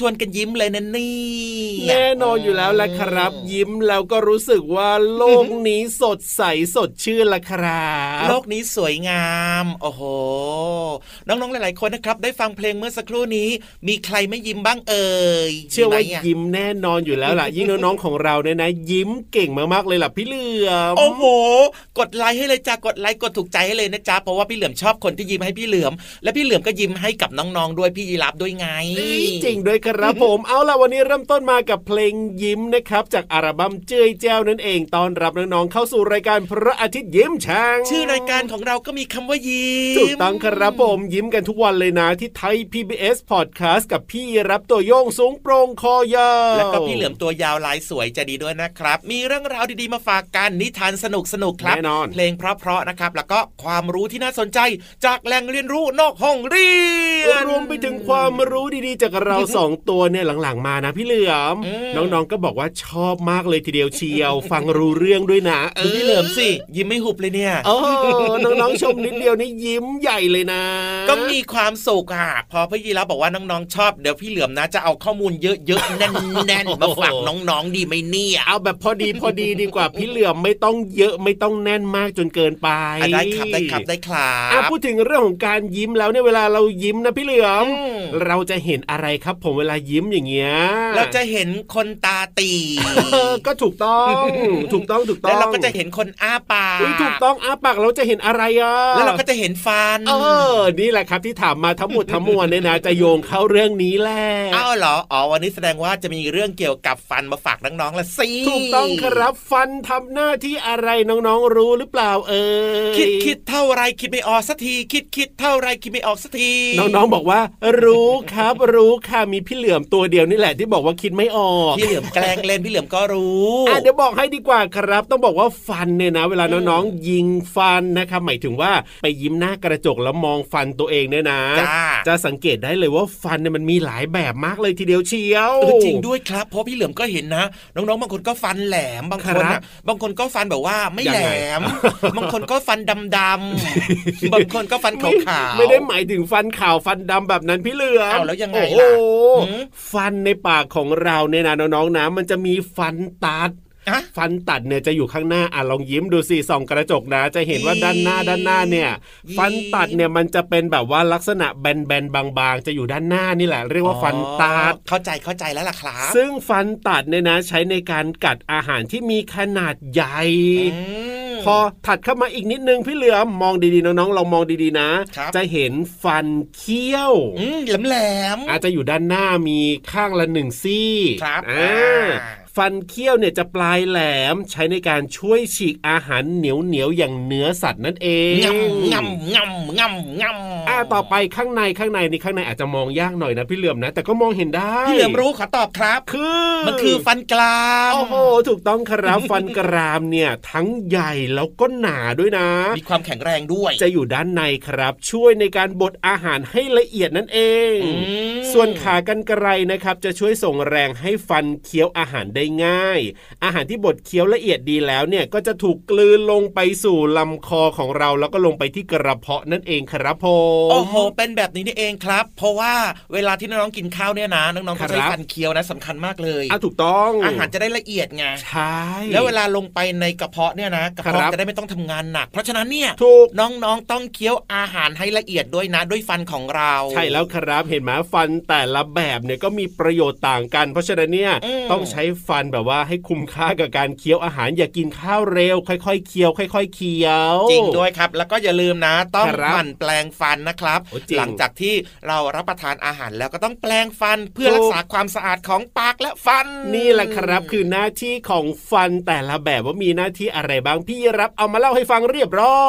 ชวนกันยิ้มเลยนะนี่แน่นอนอยู่แล้วแหละครับ ยิ้มแล้วก็รู้สึกว่าโลกนี้สดใสสดชื่นละครับโลกนี้สวยงามโอ้โหน้องๆหลาย ๆคนนะครับ ได้ฟังเพลงเมื่อสักครู่นี้ มีใครไม่ยิ้มบ้างเอ่ยเชื่อว่าไหมะยิ้มแน่นอนอยู่แล้วล่ะ ยิ่งน้องๆของเราเนี่ยนะ ยิ้มเก่งมากๆเลยล่ะพี่เหลือมโอ้โห กดไลค์ให้เลยจ้ากดไลค์กดถูกใจให้เลยนะจ๊ะเพราะว่าพี่เหลือมชอบคนที่ยิ้มให้พี่เหลือม และพี่เหลือมก็ยิ้มให้กับน้องๆด้วยพี่ยีรับด้วยไงจริงด้วยครับผมเอาล่ะวันนี้เริ่มต้นมากับเพลงยิ้มนะครับ จากอัลบั้มเจ้ยแจ้วนั่นเองตอนรับน้องๆเข้าสู่รายการพระอาทิตย์ยิ้มช่างชื่อรายการของเราก็มีคำว่ายิ้มถูกต้องครับผมยิ้มกันทุกวันเลยนะที่ไทย PBS Podcast กับพี่รับตัวโยงสูงโปร่งคอยาวแล้วก็พี่เหลือมตัวยาวลายสวยจะดีด้วยนะครับ มีเรื่องราวดีๆมาฝากกันนิทานสนุกสนุกๆครับแน่นอนเพลงเพราะๆนะครับ แล้วก็ความรู้ที่น่าสนใจจากแหล่งเรียนรู้นอกห้องเรียนรวมไปถึงความรู้ดีๆ จากเราสองตัวเนี่ยหลังๆมานะพี่เหลือมอืมน้องๆก็บอกว่าชอบมากเลยทีเดียวเชียว ฟังรู้เรื่องด้วยนะดูพี่เหลือมสิยิ้มไม่หุบเลยเนี่ยเออน้องๆชมนิดเดียวนี่ยิ้มใหญ่เลยนะ ก็มีความสุขอะพอพี่ยีรับบอกว่าน้องๆชอบเดี๋ยวพี่เหลือมนะ จะเอาข้อมูลเยอะๆแน่นๆมาฝากน้องๆดีไหมเนี่ยเอาแบบพอดีพอดีดีกว่าพี่เหลือมไม่ต้องเยอะไม่ต้องแน่นมากจนเกินไปอะได้ครับได้ครับได้ครัอะบพูดถึงเรื่องของการยิ้มแล้วเนี่ยเวลาเรายิ้มนะพี่เหลือมอืมเราจะเห็นอะไรครับผมเวลายิ้มอย่างเงี้ยเราจะเห็นคนตาตีเออก็ถูกต้องถูกต้องถูกต้แล้องวเราก็จะเห็นคนอ้าปากอุ๊ยถูกต้องอ้าปากเราจะเห็นอะไรอะแล้วเราก็จะเห็นฟันเออนี่แหละครับที่ถามมาทั้งหมดทั้งมวลเนี่ยนะจะโยงเข้าเรื่องนี้แหละอ้าวเหรออ๋อวันนี้แสดงว่าจะมีเรื่องเกี่ยวกับฟันมาฝากน้องๆละสิถูกต้องครับฟันทำหน้าที่อะไรน้องๆรู้หรือเปล่าเออคิดคิดเท่าไรคิดไม่ออกสักทีคิดคิดเท่าไรคิดไม่ออกสักทีน้องๆบอกว่า รู้ครับรู้ค่ะมีพี่เหลือมตัวเดียวนี่แหละที่บอกว่าคิดไม่ออกพี่เหลือมแกล้งเล่นพี่เหลือมก็รู้อะเดี๋ยวบอกให้ดีกว่าครับ ต้องบอกว่าฟันเนี่ยนะ เวลาน้องๆยิงฟันนะครับหมายถึงว่าไปยิ้มหน้ากระจกแล้วมองฟันตัวเองเนี่ยนะจ้าจะสังเกตได้เลยว่าฟันเนี่ยมันมีหลายแบบมากเลยทีเดียวเชียวเออจริงด้วยครับเพราะพี่เหลือมก็เห็นนะ น้องๆบางคนก็ฟันแหลมบางคนครันะบบางคนก็ฟันแบบว่าไม่ยังแหลไงมบางคนก็ฟันดำๆบางคนก็ฟันขาวๆไม่ได้หมายถึงฟันขาวฟันดำแบบนั้นพี่เหลือมอ้าวแล้วยังไงโอ้โหล่ะหืมฟันในปากของเราเนี่ยนะน้องๆนะมันจะมีฟันตัด ฟันตัดเนี่ยจะอยู่ข้างหน้าอะลองยิ้มดูสิส่องกระจกนะ จะเห็นว่าด้านหน้าด้านหน้าเนี่ยยิ้มฟันตัดเนี่ยมันจะเป็นแบบว่าลักษณะแบนๆบางๆ จะอยู่ด้านหน้านี่แหละ เรียกว่าฟันตัดอ๋อเข้าใจเข้าใจแล้วล่ะครับซึ่งฟันตัดเนี่ยนะ ใช้ในการกัดอาหารที่มีขนาดใหญ่อืมพอถัดเข้ามาอีกนิดนึงพี่เหลือมมองดีๆน้องๆลองมองดีๆนะครับจะเห็นฟันเคี้ยวอืมแหลมแหลมๆอาจจะอยู่ด้านหน้ามีข้างละหนึ่งซี่ครับอ่าอ่า ฟันเคี้ยวเนี่ยจะปลายแหลมใช้ในการช่วยฉีกอาหารเหนียวเหนียวๆอย่างเนื้อสัตว์นั่นเองงำงำงำงำงำอ่าต่อไปข้างในข้างในนี่ข้างในอาจจะมองยากหน่อยนะพี่เหลือมนะ แต่ก็มองเห็นได้พี่เหลือมรู้ขอตอบครับ คือ มันคือฟันกรามโอ้โหถูกต้องครับฟันกรามเนี่ยทั้งใหญ่แล้วก็หนาด้วยนะ มีความแข็งแรงด้วย จะอยู่ด้านในครับ ช่วยในการบดอาหารให้ละเอียดนั่นเองอืมส่วนขากรรไกรนะครับ จะช่วยส่งแรงให้ฟันเคี้ยวอาหารได้ง่าย อาหารที่บดเคี้ยวละเอียดดีแล้วเนี่ยก็จะถูกกลืนลงไปสู่ลำคอของเราแล้วก็ลงไปที่กระเพาะนั่นเองครับผมโอ้โห เป็นแบบนี้นี่เองครับ เพราะว่าเวลาที่น้องๆกินข้าวเนี่ยนะน้องๆครัเขาบใช้ฟันเคี้ยวนะสำคัญมากเลยอะถูกต้องอาหารจะได้ละเอียดไงใช่แล้วเวลาลงไปในกระเพาะเนี่ยนะกระครัเพาะบจะได้ไม่ต้องทำงานหนัก เพราะฉะนั้นเนี่ยถูกน้องๆต้องเคี้ยวอาหารให้ละเอียดด้วยนะด้วยฟันของเรา ใช่แล้วครับเห็นไหมฟันแต่ละแบบเนี่ยก็มีประโยชน์ต่างกัน เพราะฉะนั้นเนี่ยอืมต้องใช้ฟันแบบว่าให้คุ้มค่ากับการเคี้ยวอาหารอย่ากินข้าวเร็ว ค่อยๆเคี้ยว ค่อย ๆ เคี้ยว จริงด้วยครับ แล้วก็อย่าลืมนะ ต้องครับหมั่นแปลงฟันนะครับโอ้จริงหลังจากที่เรารับประทานอาหารแล้วก็ต้องแปลงฟันเพื่อถูกรักษาความสะอาดของปากและฟัน นี่แหละครับคือหน้าที่ของฟันแต่ละแบบว่ามีหน้าที่อะไรบ้างพี่รับเอามาเล่าให้ฟังเรียบร้อ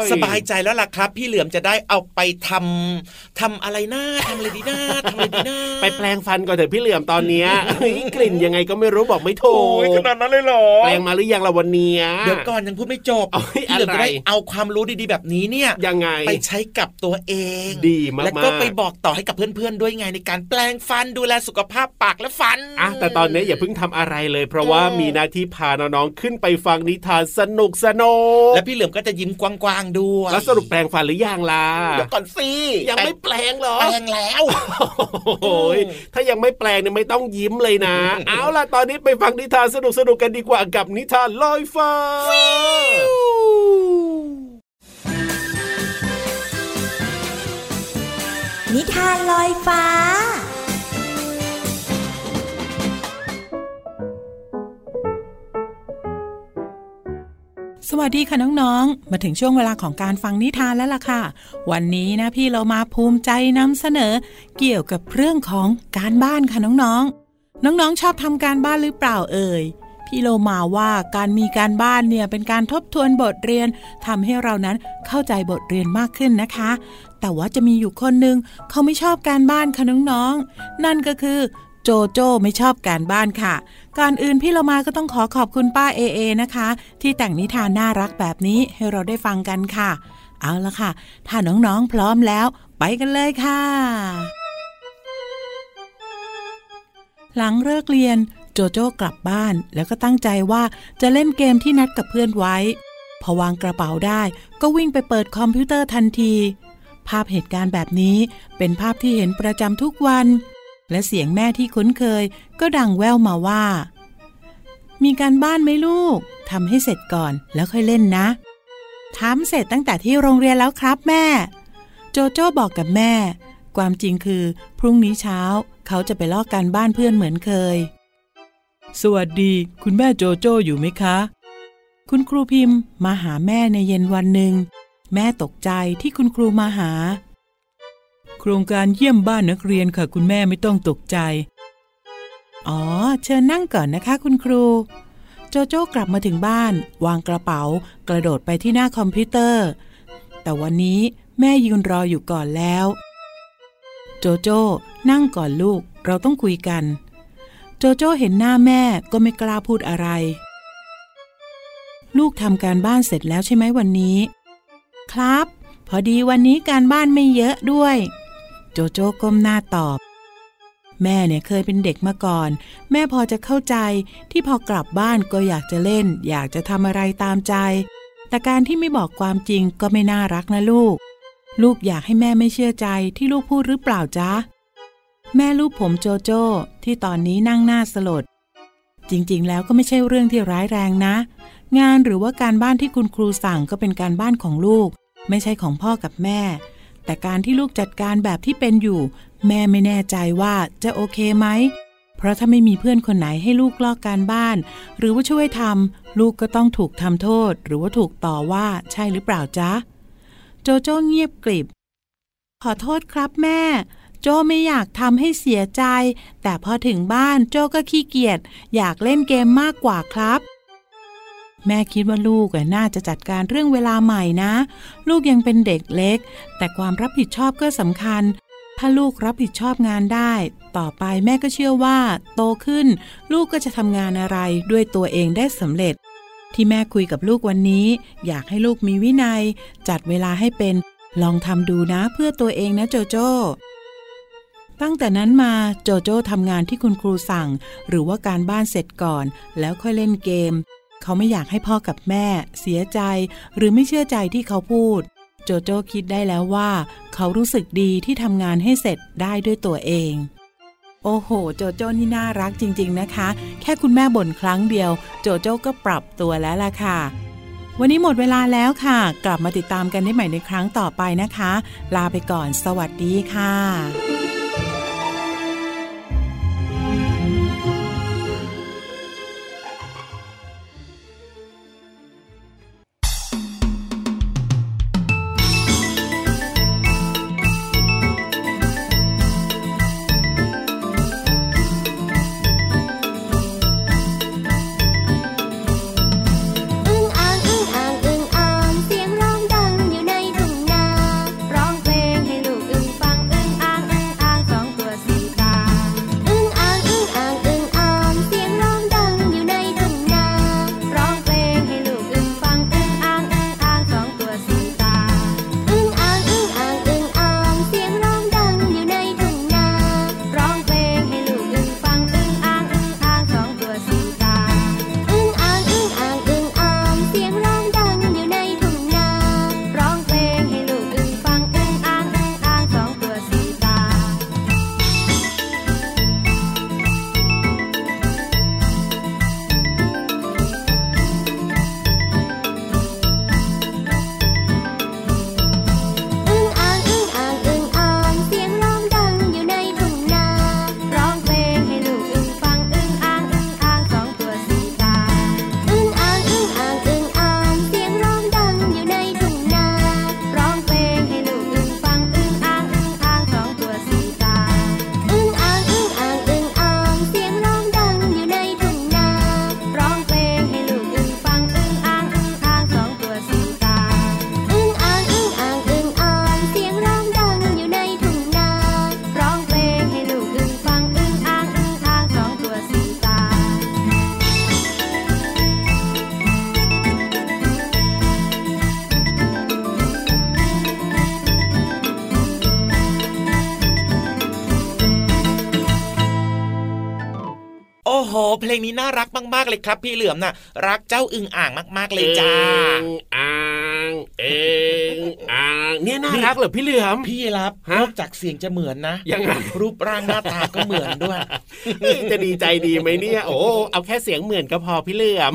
ยสบายใจแล้วล่ะครับ พี่เหลือมจะได้เอาไปทำทำอะไรนะทำอะไรดีนะทำอะไรดีนะไปแปลงฟันก่อนเถอะพี่เหลือมตอนเนี้ยเฮ้ยกลิ่นยังไงก็ไม่รู้บอกไม่ถูโอ้กยขนาดนั้นเลยเหรอแปลงมาหรือยังละวันเนี้ยเดี๋ยวก่อนยังพูดไม่จบเอ้ยพี่เหลือมอะไรจะได้เอาความรู้ดีๆแบบนี้เนี่ยยังไงไปใช้กับตัวเอง ดีมากๆแล้วก็ไปบอกต่อให้กับเพื่อนๆด้วยไงในการแปลงฟันดูแลสุขภาพปากและฟันอะแต่ตอนนี้อย่าเพิ่งทำอะไรเลย เพราะว่าอืมมีหน้าที่พาน้องๆขึ้นไปฟังนิทานสนุกสนุกและพี่เหลือมก็จะยิ้มกว้างๆด้วยแล้วสรุปแปลงฟันหรือยังล่ะเดี๋ยวก่อนสิยังไม่แปลงเหรอแปลงแล้วโอ้ยถ้ายังไม่แปลงเนี่ยไม่ต้องยิ้มเลยนะ เอาล่ะตอนนี้ไปฟังนิทานสนุกสนุกๆกันดีกว่ากับนิทานลอยฟ้า นิทานลอยฟ้าสวัสดีค่ะน้องๆ มาถึงช่วงเวลาของการฟังนิทานแล้วล่ะค่ะ วันนี้นะพี่เรามาภูมิใจนำเสนอ เกี่ยวกับเรื่องของการบ้านค่ะน้องๆ น้องๆชอบทำการบ้านหรือเปล่าเอ่ยพี่โลมาว่าการมีการบ้านเนี่ยเป็นการทบทวนบทเรียนทำให้เรานั้นเข้าใจบทเรียนมากขึ้นนะคะ แต่ว่าจะมีอยู่คนหนึ่งเขาไม่ชอบการบ้านค่ะน้องๆ นั่นก็คือโจโจ้ไม่ชอบการบ้านค่ะ ก่อนอื่นพี่เรามาก็ต้องขอขอบคุณป้าเอเอนะคะ ที่แต่งนิทานน่ารักแบบนี้ให้เราได้ฟังกันค่ะ เอาละค่ะ ถ้าน้องๆพร้อมแล้ว ไปกันเลยค่ะ หลังเลิกเรียนโจโจ้กลับบ้านแล้วก็ตั้งใจว่าจะเล่นเกมที่นัดกับเพื่อนไว้ พอวางกระเป๋าได้ก็วิ่งไปเปิดคอมพิวเตอร์ทันที ภาพเหตุการณ์แบบนี้เป็นภาพที่เห็นประจำทุกวัน และเสียงแม่ที่คุ้นเคย ก็ดังแว่วมาว่า มีการบ้านไหมลูกทำให้เสร็จก่อนแล้วค่อยเล่นนะทำเสร็จตั้งแต่ที่โรงเรียนแล้วครับแม่ โจโจ้บอกกับแม่ ความจริงคือ พรุ่งนี้เช้า เขาจะไปลอกการบ้านเพื่อนเหมือนเคย สวัสดี คุณแม่โจโจ้อยู่ไหมคะ คุณครูพิมพ์มาหาแม่ในเย็นวันหนึ่ง แม่ตกใจที่คุณครูมาหา โครงการเยี่ยมบ้านนักเรียนค่ะ คุณแม่ไม่ต้องตกใจ อ๋อ เชิญนั่งก่อนนะคะ คุณครู โจโจ้กลับมาถึงบ้าน วางกระเป๋า กระโดดไปที่หน้าคอมพิวเตอร์ แต่วันนี้แม่ยืนรออยู่ก่อนแล้ว โจโจ้นั่งก่อนลูกเราต้องคุยกัน โจโจ้เห็นหน้าแม่ก็ไม่กล้าพูดอะไร ลูกทำการบ้านเสร็จแล้วใช่ไหมวันนี้ ครับ พอดีวันนี้การบ้านไม่เยอะด้วย โจโจ้ก้มหน้าตอบ แม่เนี่ยเคยเป็นเด็กมาก่อน แม่พอจะเข้าใจที่พอกลับบ้านก็อยากจะเล่น อยากจะทำอะไรตามใจ แต่การที่ไม่บอกความจริงก็ไม่น่ารักนะลูก ลูกอยากให้แม่ไม่เชื่อใจที่ลูกพูดหรือเปล่าจ๊ะ แม่ลูกผมโจโจ้ที่ตอนนี้นั่งหน้าสลด จริงๆ แล้วก็ไม่ใช่เรื่องที่ร้ายแรงนะ งานหรือว่าการบ้านที่คุณครูสั่งก็เป็นการบ้านของลูก ไม่ใช่ของพ่อกับแม่ แต่การที่ลูกจัดการแบบที่เป็นอยู่ แม่ไม่แน่ใจว่าจะโอเคไหม เพราะถ้าไม่มีเพื่อนคนไหนให้ลูกลอกการบ้าน หรือว่าช่วยทำลูกก็ต้องถูกทำโทษ หรือว่าถูกต่อว่าใช่หรือเปล่าจ๊ะ โจโจ้เงียบกริบ ขอโทษครับแม่ โจไม่อยากทำให้เสียใจ แต่พอถึงบ้านโจก็ขี้เกียจอยากเล่นเกมมากกว่าครับ แม่คิดว่าลูกน่าจะจัดการเรื่องเวลาใหม่นะ ลูกยังเป็นเด็กเล็ก แต่ความรับผิดชอบก็สำคัญ ถ้าลูกรับผิดชอบงานได้ ต่อไปแม่ก็เชื่อว่า โตขึ้น ลูกก็จะทำงานอะไรด้วยตัวเองได้สำเร็จ ที่แม่คุยกับลูกวันนี้ อยากให้ลูกมีวินัย จัดเวลาให้เป็น ลองทำดูนะเพื่อตัวเองนะโจโจ้ตั้งแต่นั้นมาโจโจ้ทำงานที่คุณครูสั่ง หรือว่าการบ้านเสร็จก่อน แล้วค่อยเล่นเกม เขาไม่อยากให้พ่อกับแม่ เสียใจ หรือไม่เชื่อใจที่เขาพูด โจโจ้คิดได้แล้วว่า เขารู้สึกดีที่ทำงานให้เสร็จได้ด้วยตัวเอง โอ้โห โจโจ้นี่น่ารักจริง ๆ นะคะ แค่คุณแม่บ่นครั้งเดียว โจโจ้ก็ปรับตัวแล้วล่ะค่ะ วันนี้หมดเวลาแล้วค่ะ กลับมาติดตามกันได้ใหม่ในครั้งต่อไปนะคะ ลาไปก่อน สวัสดีค่ะ เพลงนี้น่ารักมากๆเลยครับ พี่เหลือมน่ะรักเจ้าอึ่งอ่างมาก ๆเลยจ้าองอ่างเองอ่างเนี่ยน่ารักเหรอพี่เหลือมพี่รับฮะนอกจากเสียงจะเหมือนนะยังไงรูปร่างหน้าตาก็เหมือนด้วยเฮ้ยจะดีใจดีไหมเนี่ยโอ้เอาแค่เสียงเหมือนก็พอพี่เหลือม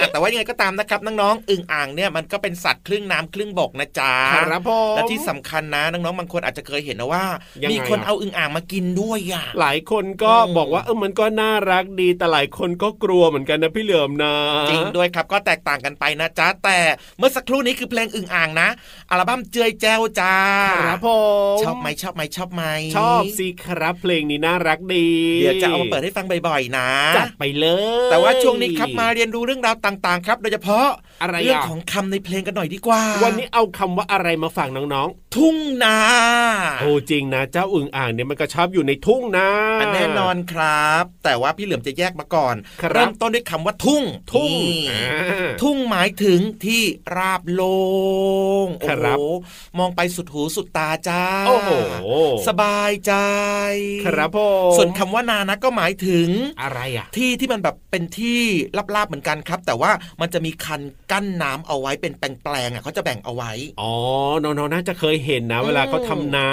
อะแต่ว่ายังไงก็ตามนะครับน้องๆอึ่งอ่างเนี่ยมันก็เป็นสัตว์ครึ่งน้ำครึ่งบกนะจ๊ะครับผมและที่สำคัญนะน้องๆบางคนอาจจะเคยเห็นนะว่ายังไงมีคนอะเอาอึ่งอ่างมากินด้วยอะหลายคนก็อืมบอกว่าเออมันก็น่ารักดีแต่หลายคนก็กลัวเหมือนกันนะพี่เหลือมนะจริงด้วยครับก็แตกต่างกันไปนะจ๊ะแต่เมื่อสักครู่นี้คือเพลงอึ่งอ่างนะ อัลบั้มเจยแจวจ้าครับผมชอบไหมชอบไหมชอบไหมชอบสิครับเพลงนี้น่ารักดี เดี๋ยวจะเอามาเปิดให้ฟังบ่อยๆนะจัดไปเลย แต่ว่าช่วงนี้ครับมาเรียนรู้เรื่องราวต่างๆ ครับ โดยเฉพาะอะไรเรื่องอะของคำในเพลงกันหน่อยดีกว่า วันนี้เอาคำว่าอะไรมาฝากน้องทุ่งนาๆโอ้จริงนะ เจ้าอึ่งอ่างเนี่ยมันก็ชอบอยู่ในทุ่งนาอันแน่นอนครับ แต่ว่าพี่เหลือมจะแยกมาก่อนครับเริ่มต้นด้วยคำว่าทุ่ง ทุ่งนี่อ่าทุ่งหมายถึงที่ราบโล่งโอ้คโหรับมองไปสุดหูสุดตาจ้าโอ้โหสบายใจ ครับผมส่วนคำว่านานะก็หมายถึงอะไรอะ ที่ที่มันแบบเป็นที่ลาบๆเหมือนกันครับ แต่ว่ามันจะมีคันกั้นน้ำเอาไว้เป็นแปลงๆอะเขาจะแบ่งเอาไว้อ๋อน้องๆน่าจะเคยเห็นนะ เวลาเขาทำนา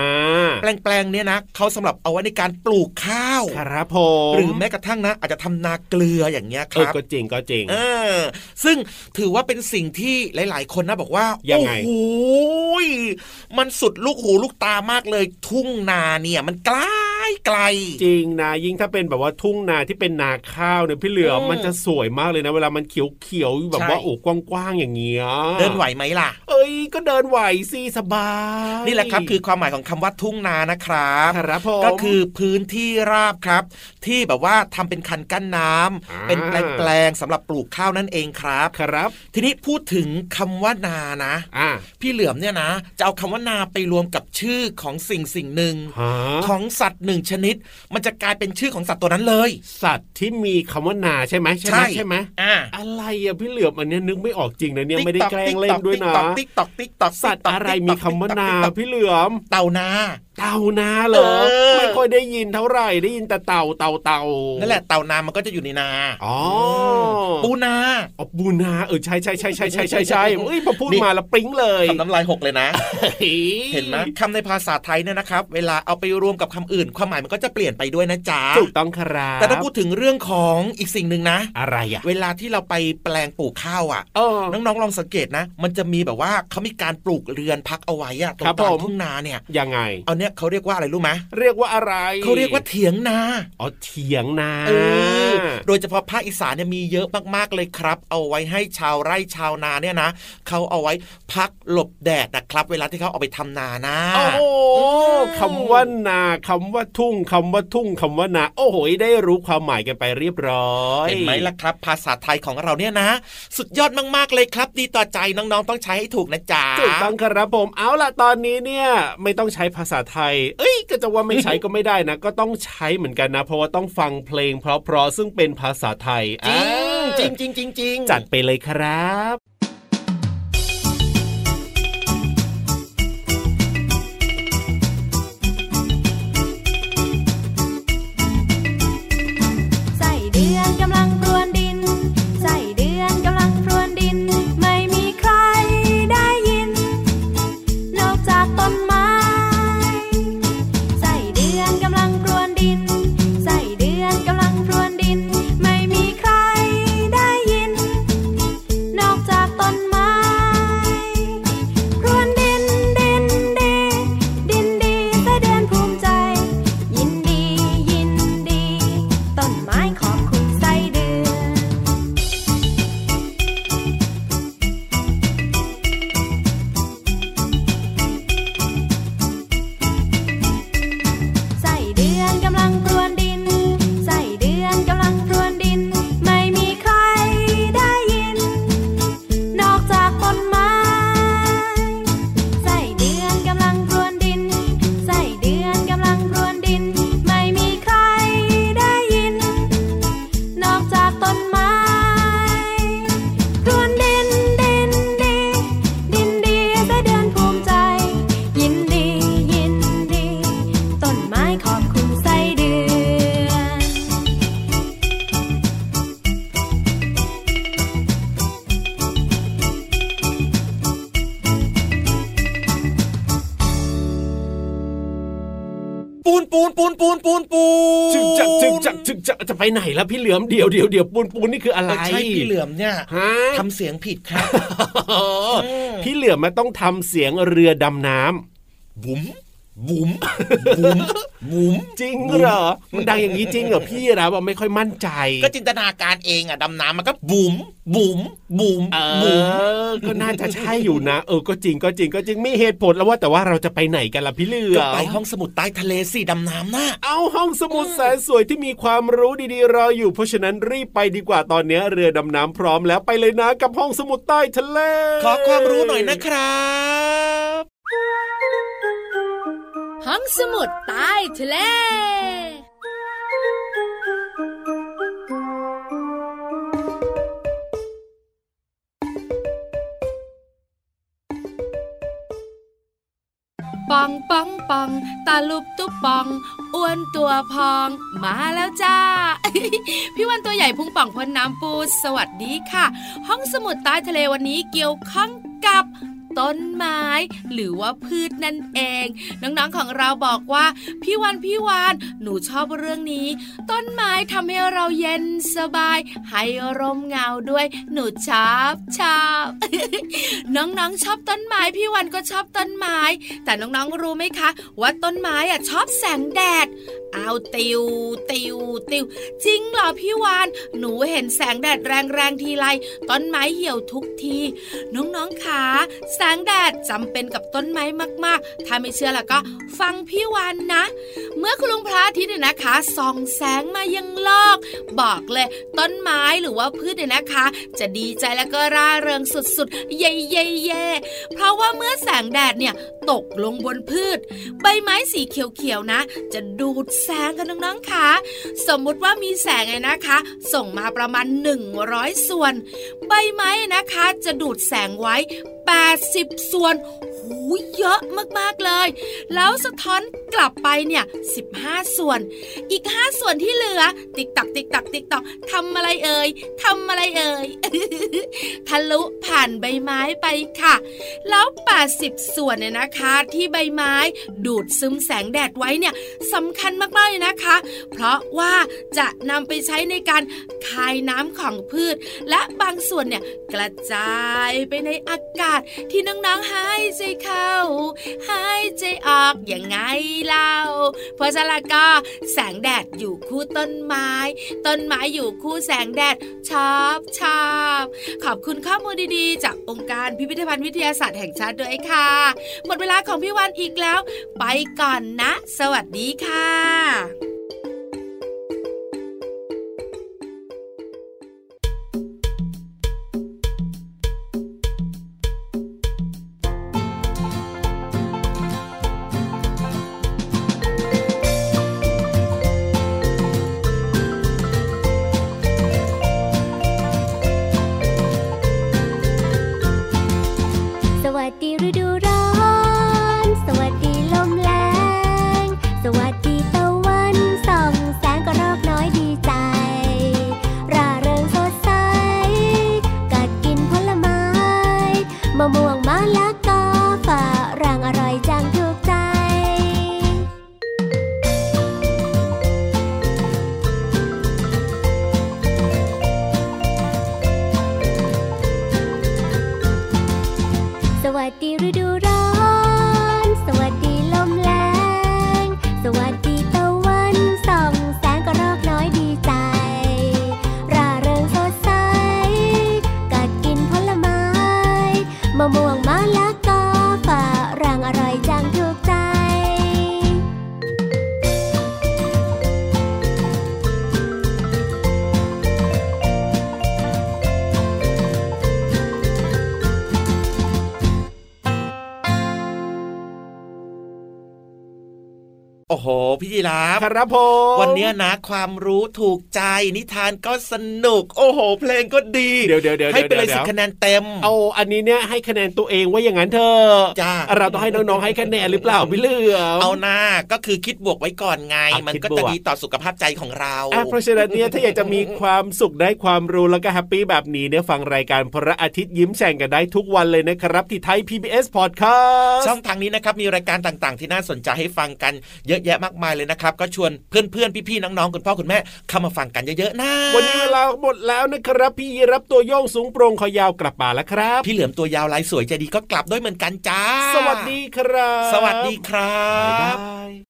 แปลงๆเนี่ยนะเขาสำหรับเอาไว้ในการปลูกข้าวครับผมหรือแม้กระทั่งนะ อาจจะทำนาเกลืออย่างเงี้ยคเออรับก็จริงก็จริงเออซึ่งถือว่าเป็นสิ่งที่หลาย ๆ คนนะบอกว่ายังไงโอ้โหมันสุดลูกหูลูกตามากเลยทุ่งนาเนี่ยมันใกล้ ไกล จริงนะยิ่งถ้าเป็นแบบว่าทุ่งนาที่เป็นนาข้าวเนี่ยพี่เหลือมอืมมันจะสวยมากเลยนะ เวลามันเขียวเขียวๆแบบใช่ว่าโอ้กว้างๆอย่างเงี้ยเดินไหวไหมล่ะ เอ้ยก็เดินไหวสิสบาย นี่แหละครับคือความหมายของคำว่าทุ่งนานะครับครับผมก็คือพื้นที่ราบครับ ที่แบบว่าทำเป็นคันกั้นน้ำอ่าเป็นแปลงๆสำหรับปลูกข้าวนั่นเองครับครับ ทีนี้พูดถึงคำว่านานะอ่าพี่เหลือมเนี่ยนะ จะเอาคำว่านาไปรวมกับชื่อของสิ่งสิ่งหนึ่งฮะของสัตว์หนึ่งชนิด มันจะกลายเป็นชื่อของสัตว์ตัวนั้นเลย สัตว์ที่มีคำว่านาใช่ไหมใช่ไหมใช่ไหมอ่าอะไรอะพี่เหลือมอันเนี้ยนึกไม่ออกจริงนะเนี่ยไม่ได้แกล้งเล่นด้วยนะ tick tock tick tock สัตว์อะไรมีคำว่านาพี่เหลือมเต่านา เต่านาเหรอเออไม่ค่อยได้ยินเท่าไหร่ได้ยินแต่เต่าเต่าเต่านั่นแหละเต่านามันก็จะอยู่ในนาอ๋อปูนาอ๋อปูนาเออใช่ใช่ใช่ใช่ใช่ใช่ใช่เอ้ยพอพูดมาแล้วปิ๊งเลยคำน้ำลายหกเลยนะเฮ้ยเห็นไหมคำในภาษาไทยเนี่ยนะครับ เวลาเอาไปรวมกับคำอื่น ความหมายมันก็จะเปลี่ยนไปด้วยนะจ๊ะถูกต้องครับแต่ถ้าพูดถึงเรื่องของอีกสิ่งหนึ่งนะ อะไรอะเวลาที่เราไปแปลงปลูกข้าวอะเออน้องๆลองสังเกตนะ มันจะมีแบบว่าเขามีการปลูกเรือนพักเอาไว้อะตรครังบกลางผมทุ่งนาเนี่ยยังไงเอาเนี้ยเขาเรียกว่าอะไรรู้ไหมเรียกว่าอะไรเขาเรียกว่าเถียงนาอ๋อเถียงนาเออโดยเฉพาะภาคอีสานเนี่ยมีเยอะมากๆเลยครับ เอาไว้ให้ชาวไร่ชาวนาเนี่ยนะเขาเอาไว้พักหลบแดดนะครับ เวลาที่เขาเอาไปทำนานะโอ้โหมคำว่านาคำว่าทุ่งคำว่าทุ่งคำว่านา โอ้โหได้รู้ความหมายกันไปเรียบร้อยเห็นไหมล่ะครับ ภาษาไทยของเราเนี่ยนะ สุดยอดมากๆเลยครับ ดีต่อใจน้องๆต้องใช้ให้ถูกนะจ๊ะถูกต้องครับผมเอาล่ะตอนนี้เนี่ยไม่ต้องใช้ภาษาไทย เอ้ยก็จะว่าไม่ใช้ก็ไม่ได้นะ ก็ต้องใช้เหมือนกันนะ เพราะว่าต้องฟังเพลงเพราะๆซึ่งเป็นภาษาไทยจริงอ่าจริงจริงจริงจริงจัดไปเลยครับ ปูนปูนปูนปูนปูนปูนจึกจักจึกจักจึกจักจะไปไหนแล้วพี่เหลือมเดี๋ยวเดี๋ยวเดี๋ยวปูนปูนนี่คืออะไรเออใช่พี่เหลือมเนี่ยฮะทำเสียงผิดครับอ๋อพี่เหลือมมาต้องทำเสียงเรือดำน้ำบุ๋ม บุ๋มบุ๋มบุ๋มจริงเหรอ มันดังอย่างนี้จริงเหรอพี่นะว่าไม่ค่อยมั่นใจ ก็จินตนาการเองอะดำน้ำมันก็บุ๋มบุ๋มบุ๋มเอบุ๋มอก็น่าจะใช่อยู่นะ เออก็จริงก็จริงก็จริงมีเหตุผลแล้วว่าแต่ว่าเราจะไปไหนกันล่ะพี่เหลือก็มไปห้องสมุดใต้ทะเลสิดำน้ำน่ะเอาห้องสมุดแสนสวยที่มีความรู้ดีๆรออยู่ เพราะฉะนั้นรีบไปดีกว่าตอนนี้เรือดำน้ำพร้อมแล้วไปเลยนะกับห้องสมุดใต้ทะเล ขอความรู้หน่อยนะครับ ห้องสมุดใต้ทะเลปองปองปองตาลุบตุ๊บปอง อ้วนตัวพอง มาแล้วจ้า พี่วันตัวใหญ่พุงป่องพ้นน้ำปู สวัสดีค่ะ ห้องสมุดใต้ทะเลวันนี้เกี่ยวข้องกับ ต้นไม้ หรือว่าพืชนั่นเอง น้องๆของเราบอกว่า พี่วันพี่วานหนูชอบเรื่องนี้ ต้นไม้ทำให้เราเย็นสบาย ให้ร่มเงาด้วย หนูชอบชอบน้องๆชอบต้นไม้พี่วันก็ชอบต้นไม้ แต่น้องๆรู้ไหมคะ ว่าต้นไม้อะชอบแสงแดดเอาติวติวติวจริงเหรอพี่วาน หนูเห็นแสงแดดแรงๆทีไรต้นไม้เหี่ยวทุกที น้องๆขาแสงแดดจำเป็นกับต้นไม้มากๆ ถ้าไม่เชื่อแล้วก็ฟังพี่วานนะ เมื่อคุณลุงพระอาทิตย์เนี่ยนะคะส่องแสงมายังโลก บอกเลยต้นไม้หรือว่าพืชเนี่ยนะคะ จะดีใจแล้วก็ร่าเริงสุดๆ เย่เย่เย่เพราะว่าเมื่อแสงแดดเนี่ยตกลงบนพืช ใบไม้สีเขียวๆนะ จะดูดแสงกันน้องๆค่ะสมมุติว่ามีแสงไงนะคะ ส่งมาประมาณ 100 ส่วน ใบไม้นะคะ จะดูดแสงไว้ 80 ส่วน เยอะมากๆเลย แล้วสะท้อนกลับไปเนี่ย15 ส่วน อีก 5 ส่วนที่เหลือ ติ๊กตักติ๊กตักติ๊กตักทำอะไรเอ่ยทำอะไรเอ่ยทะลุผ่านใบไม้ไปค่ะ แล้ว 80 ส่วนเนี่ยนะคะ ที่ใบไม้ดูดซึมแสงแดดไว้เนี่ยสำคัญมากๆเลยนะคะ เพราะว่าจะนำไปใช้ในการคายน้ำของพืช และบางส่วนเนี่ยกระจายไปในอากาศที่น้องๆหายใจเข้า หายใจออกอย่างไงเล่าเพราะฉะนั้นก็แสงแดดอยู่คู่ต้นไม้ ต้นไม้อยู่คู่แสงแดดชอบชอบขอบคุณข้อมูลดีๆ จากองค์การพิพิธภัณฑ์วิทยาศาสตร์แห่งชาติด้วยค่ะ หมดเวลาของพี่วันอีกแล้ว ไปก่อนนะ สวัสดีค่ะ โอ้โห พี่ยีราฟครับผมวันเนี้ยนะความรู้ถูกใจนิทานก็สนุก โอ้โห เพลงก็ดีเดี๋ยวเดี๋ยวเดี๋ยวให้ไปเลยดี๋สิวคะแนนเต็มเอาอันนี้เนี่ยให้คะแนนตัวเองว่าอย่างนั้นเถอะจ้าเราต้องให้น้องๆให้คะแนนหรือเปล่าพี่เหลือมเอาหน้าก็คือคิดบวกไว้ก่อนไงอะมันคิดก็บวจะกดีต่อสุขภาพใจของเราอะเพราะฉะนั้นเนี่ยถ้าอยากจะมีความสุขได้ความรู้แล้วก็แฮปปี้แบบนี้เนี่ยฟังรายการพระอาทิตย์ยิ้มแฉ่งกันได้ทุกวันเลยนะครับที่ไทย PBS Podcast ช่องทางนี้นะครับมีรายการต่างๆ ที่น่าสนใจให้ฟังกันเยอะแยะมากมายเลยนะครับ ก็ชวนเพื่อนๆพี่ๆน้องๆคุณพ่อคุณแม่เข้ามาฟังกันเยอะๆนะวันนี้เวลาหมดแล้วนะครับ พี่รับตัวโยงสูงโปร่งคอยาวกลับป่าแล้วครับ พี่เหลือมตัวยาวลายสวยใจดีก็กลับด้วยเหมือนกันจ้า สวัสดีครับ สวัสดีครับ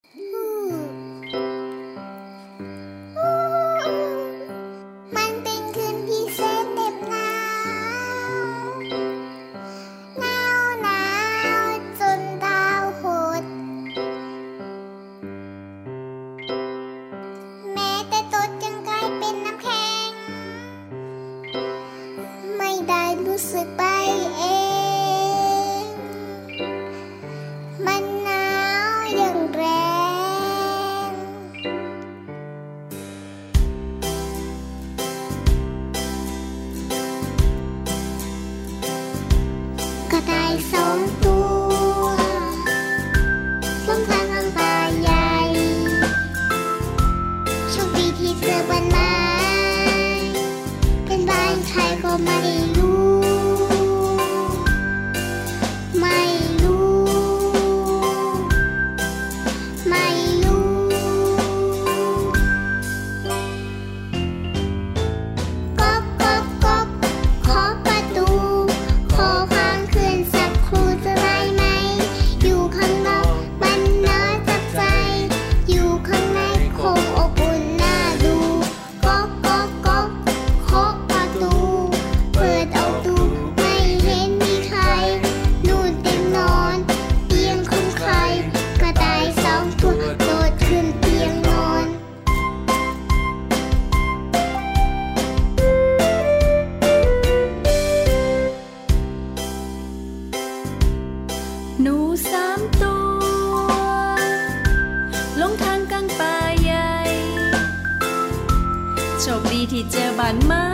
ชคดีที่เจอบ้านไม้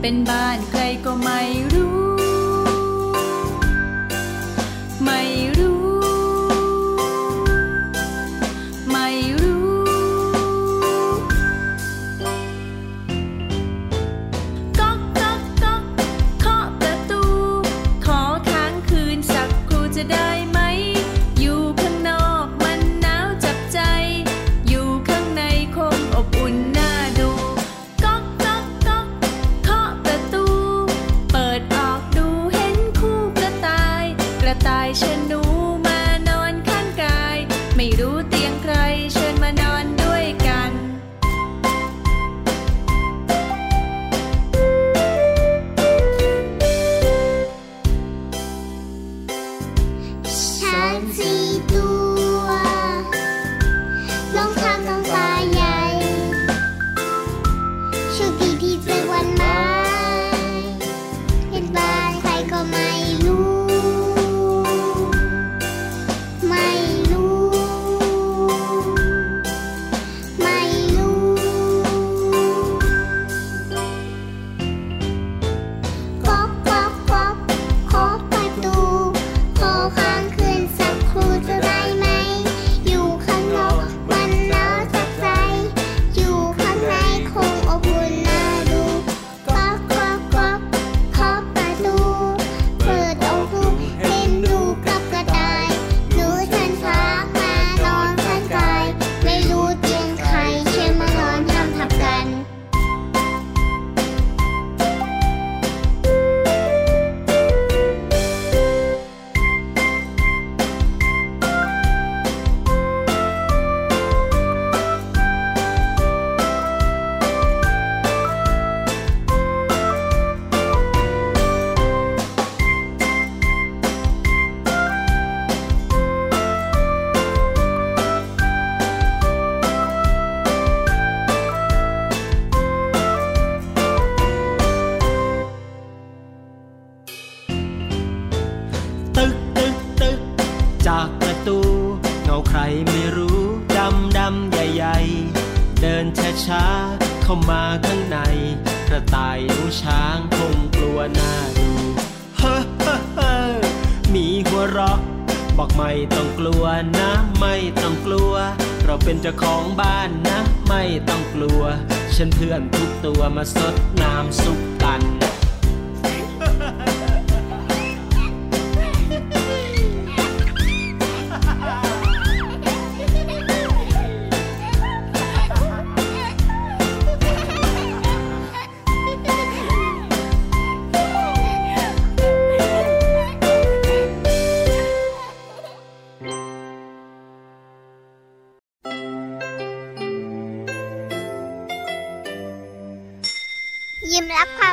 เป็นบ้านใครก็ไม่รู้ ราะ บอกไม่ต้องกลัวนะ ไม่ต้องกลัว เราเป็นเจ้าของบ้านนะ ไม่ต้องกลัว ฉันเพื่อนทุกตัวมาสดน้ำสุข